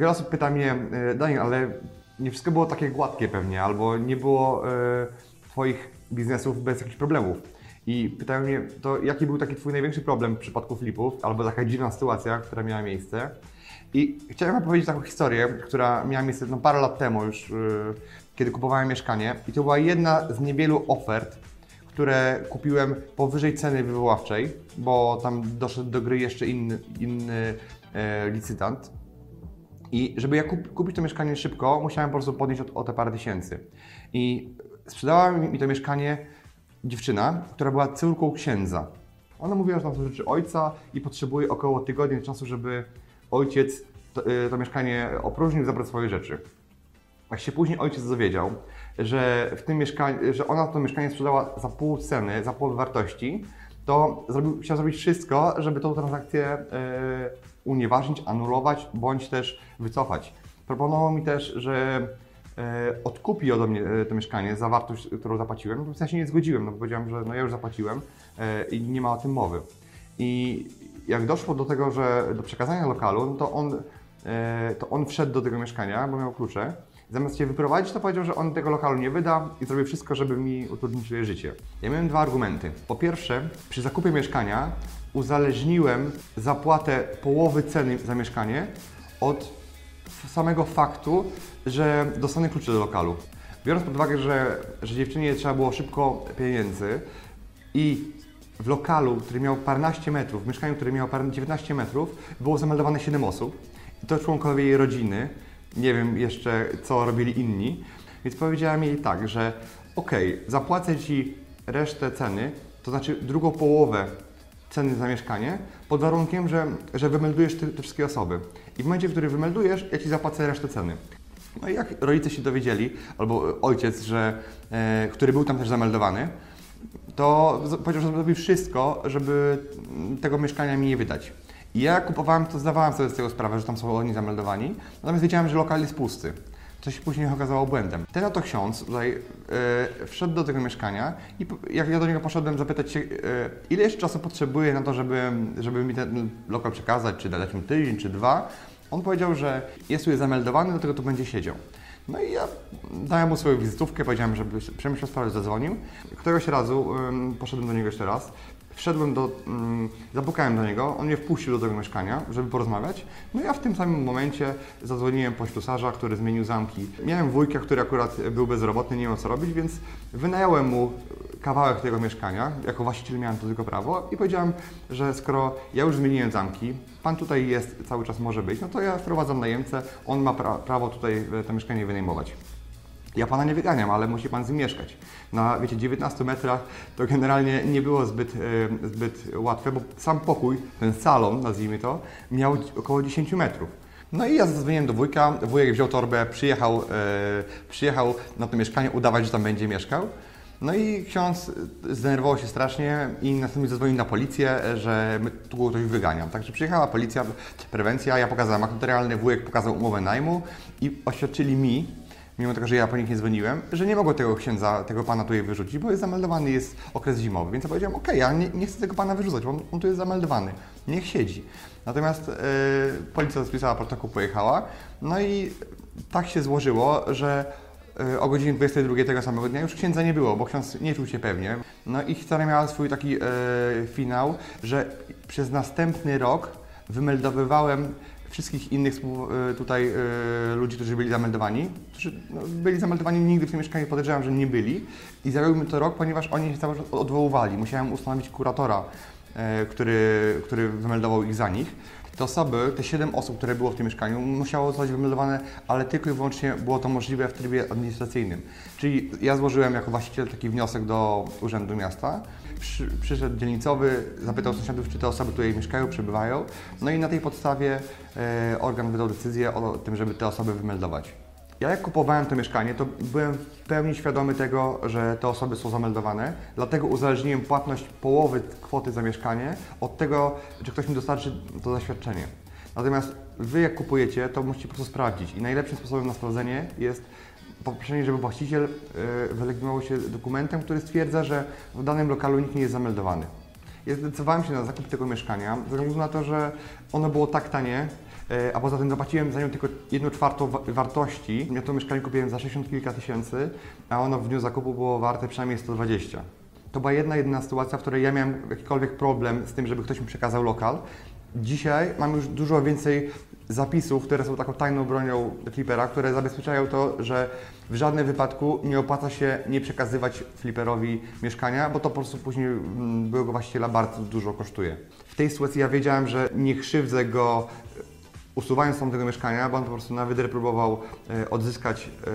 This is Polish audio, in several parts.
Wiele osób pyta mnie, e, Daniel, ale nie wszystko było takie gładkie pewnie, albo nie było e, Twoich biznesów bez jakichś problemów. I pytają mnie, to jaki był taki Twój największy problem w przypadku flipów, albo taka dziwna sytuacja, która miała miejsce. I chciałem powiedzieć taką historię, która miała miejsce no, parę lat temu już, e, kiedy kupowałem mieszkanie. I to była jedna z niewielu ofert, które kupiłem powyżej ceny wywoławczej, bo tam doszedł do gry jeszcze inny, inny e, licytant. I żeby ja kup, kupić to mieszkanie szybko, musiałem po prostu podnieść o, o te parę tysięcy. I sprzedała mi, to mieszkanie dziewczyna, która była córką księdza. Ona mówiła, że tam są rzeczy ojca i potrzebuje około tygodnia czasu, żeby ojciec to, y, to mieszkanie opróżnił i zabrał swoje rzeczy. Jak się później ojciec dowiedział, że, w tym że ona to mieszkanie sprzedała za pół ceny, za pół wartości, to zrobił, chciał zrobić wszystko, żeby tą transakcję yy, unieważnić, anulować bądź też wycofać. Proponował mi też, że e, odkupi ode mnie e, to mieszkanie za wartość, którą zapłaciłem. No, w sensie nie zgodziłem, no bo powiedziałem, że no ja już zapłaciłem e, i nie ma o tym mowy. I jak doszło do tego, że do przekazania lokalu, no to on, to on wszedł do tego mieszkania, bo miał klucze. Zamiast się wyprowadzić, to powiedział, że on tego lokalu nie wyda i zrobi wszystko, żeby mi utrudnić swoje życie. Ja miałem dwa argumenty. Po pierwsze, przy zakupie mieszkania uzależniłem zapłatę połowy ceny za mieszkanie od samego faktu, że dostanę klucze do lokalu. Biorąc pod uwagę, że, że dziewczynie trzeba było szybko pieniędzy i w lokalu, który miał paręnaście metrów, w mieszkaniu, które miało 19 metrów, było zameldowane 7 osób. I to członkowie jej rodziny. Nie wiem jeszcze, co robili inni. Więc powiedziałem jej tak, że ok, zapłacę Ci resztę ceny, to znaczy drugą połowę ceny za mieszkanie, pod warunkiem, że, że wymeldujesz te, te wszystkie osoby. I w momencie, w którym wymeldujesz, ja Ci zapłacę resztę ceny. No i jak rodzice się dowiedzieli, albo ojciec, że, e, który był tam też zameldowany, to powiedział, że zrobi wszystko, żeby tego mieszkania mi nie wydać. I ja kupowałem to, zdawałem sobie z tego sprawę, że tam są oni zameldowani, natomiast wiedziałem, że lokal jest pusty co się później okazało błędem. Ten oto ksiądz tutaj wszedł do tego mieszkania i jak ja do niego poszedłem zapytać się, e, ile jeszcze czasu potrzebuje na to, żeby, żeby mi ten lokal przekazać, czy dać mi tydzień, czy dwa, on powiedział, że jest tu zameldowany, do tego tu będzie siedział. No i ja dałem mu swoją wizytówkę, powiedziałem, żeby przemyślał sprawę, zadzwonił. Któregoś razu poszedłem do niego jeszcze raz, Wszedłem do, mm, zapukałem do niego, on mnie wpuścił do tego mieszkania, żeby porozmawiać. No ja w tym samym momencie zadzwoniłem po ślusarza, który zmienił zamki. Miałem wujka, który akurat był bezrobotny, nie miał co robić, więc wynająłem mu kawałek tego mieszkania, jako właściciel miałem to tylko prawo i powiedziałem, że skoro ja już zmieniłem zamki, pan tutaj jest, cały czas może być, no to ja wprowadzam najemcę, on ma pra prawo tutaj to mieszkanie wynajmować. Ja pana nie wyganiam, ale musi pan z mieszkać. Na wiecie, 19 metrach to generalnie nie było zbyt, e, zbyt łatwe, bo sam pokój, ten salon, nazwijmy to, miał około 10 metrów. No i ja zadzwoniłem do wujka, wujek wziął torbę, przyjechał, e, przyjechał na to mieszkanie, udawać, że tam będzie mieszkał. No i ksiądz zdenerwował się strasznie i następnie zadzwonił na policję, że tu ktoś wyganiam. Także przyjechała policja, prewencja, ja pokazałem akt notarialny, wujek pokazał umowę najmu i oświadczyli mi, mimo tego, że ja po nich nie dzwoniłem, że nie mogło tego księdza, tego pana tutaj wyrzucić, bo jest zameldowany, jest okres zimowy. Więc ja powiedziałem, okej, okay, ja nie, nie, chcę tego pana wyrzucać, bo on, on tu jest zameldowany, niech siedzi. Natomiast yy, policja spisała protokół, pojechała, no i tak się złożyło, że e, o godzinie 22 tego samego dnia już księdza nie było, bo ksiądz nie czuł się pewnie. No i historia miała swój taki e, finał, że przez następny rok wymeldowywałem wszystkich innych e, tutaj e, ludzi, którzy byli zameldowani, którzy no, byli zameldowani nigdy w tym mieszkaniu, podejrzewam, że nie byli i zajął mi to rok, ponieważ oni się cały czas odwoływali. Musiałem ustanowić kuratora e, który, który wymeldował ich za nich. Te osoby, te 7 osób, które było w tym mieszkaniu, musiało zostać wymeldowane, ale tylko i wyłącznie było to możliwe w trybie administracyjnym. Czyli ja złożyłem jako właściciel taki wniosek do Urzędu Miasta. Przy, przyszedł dzielnicowy, zapytał sąsiadów, czy te osoby tutaj mieszkają, przebywają. No i na tej podstawie e, organ wydał decyzję o tym, żeby te osoby wymeldować. Ja jak kupowałem to mieszkanie, to byłem w pełni świadomy tego, że te osoby są zameldowane, dlatego uzależniłem płatność połowy kwoty za mieszkanie od tego, czy ktoś mi dostarczy to zaświadczenie. Natomiast Wy jak kupujecie, to musicie po prostu sprawdzić i najlepszym sposobem na sprawdzenie jest poproszenie, żeby właściciel y, wylegitymował się dokumentem, który stwierdza, że w danym lokalu nikt nie jest zameldowany. Ja zdecydowałem się na zakup tego mieszkania ze względu na to, że ono było tak tanie, e, a poza tym zapłaciłem za nią tylko 1 czwartą wa- wartości. Ja to mieszkanie kupiłem za 60 kilka tysięcy, a ono w dniu zakupu było warte przynajmniej 120. To była jedna, jedyna sytuacja, w której ja miałem jakikolwiek problem z tym, żeby ktoś mi przekazał lokal. Dzisiaj mam już dużo więcej zapisów, które są taką tajną bronią flipera, które zabezpieczają to, że w żadnym wypadku nie opłaca się nie przekazywać fliperowi mieszkania, bo to po prostu później mm, byłego właściciela bardzo dużo kosztuje. W tej sytuacji ja wiedziałem, że nie krzywdzę go e, usuwając z tego mieszkania, bo on po prostu na wydry próbował e, odzyskać e,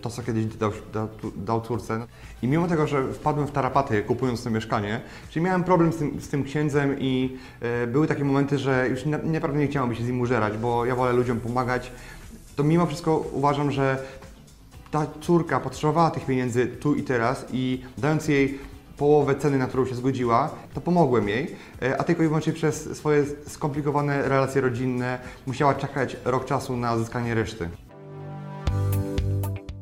to, co kiedyś dał, dał, dał córce. I mimo tego, że wpadłem w tarapaty kupując to mieszkanie, czyli miałem problem z tym, z tym księdzem i e, były takie momenty, że już na- naprawdę nie chciało mi się z nim użerać, bo ja wolę ludziom pomagać, to mimo wszystko uważam, że ta córka potrzebowała tych pieniędzy tu i teraz i dając jej połowę ceny, na którą się zgodziła, to pomogłem jej, e, a tylko i wyłącznie przez swoje skomplikowane relacje rodzinne musiała czekać rok czasu na uzyskanie reszty.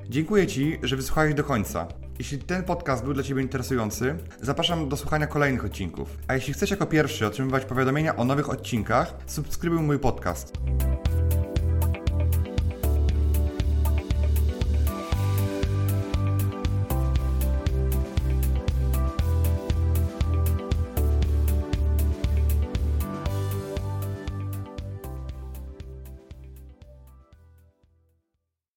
Dziękuję Ci, że wysłuchałeś do końca. Jeśli ten podcast był dla Ciebie interesujący, zapraszam do słuchania kolejnych odcinków. A jeśli chcesz jako pierwszy otrzymywać powiadomienia o nowych odcinkach, subskrybuj mój podcast.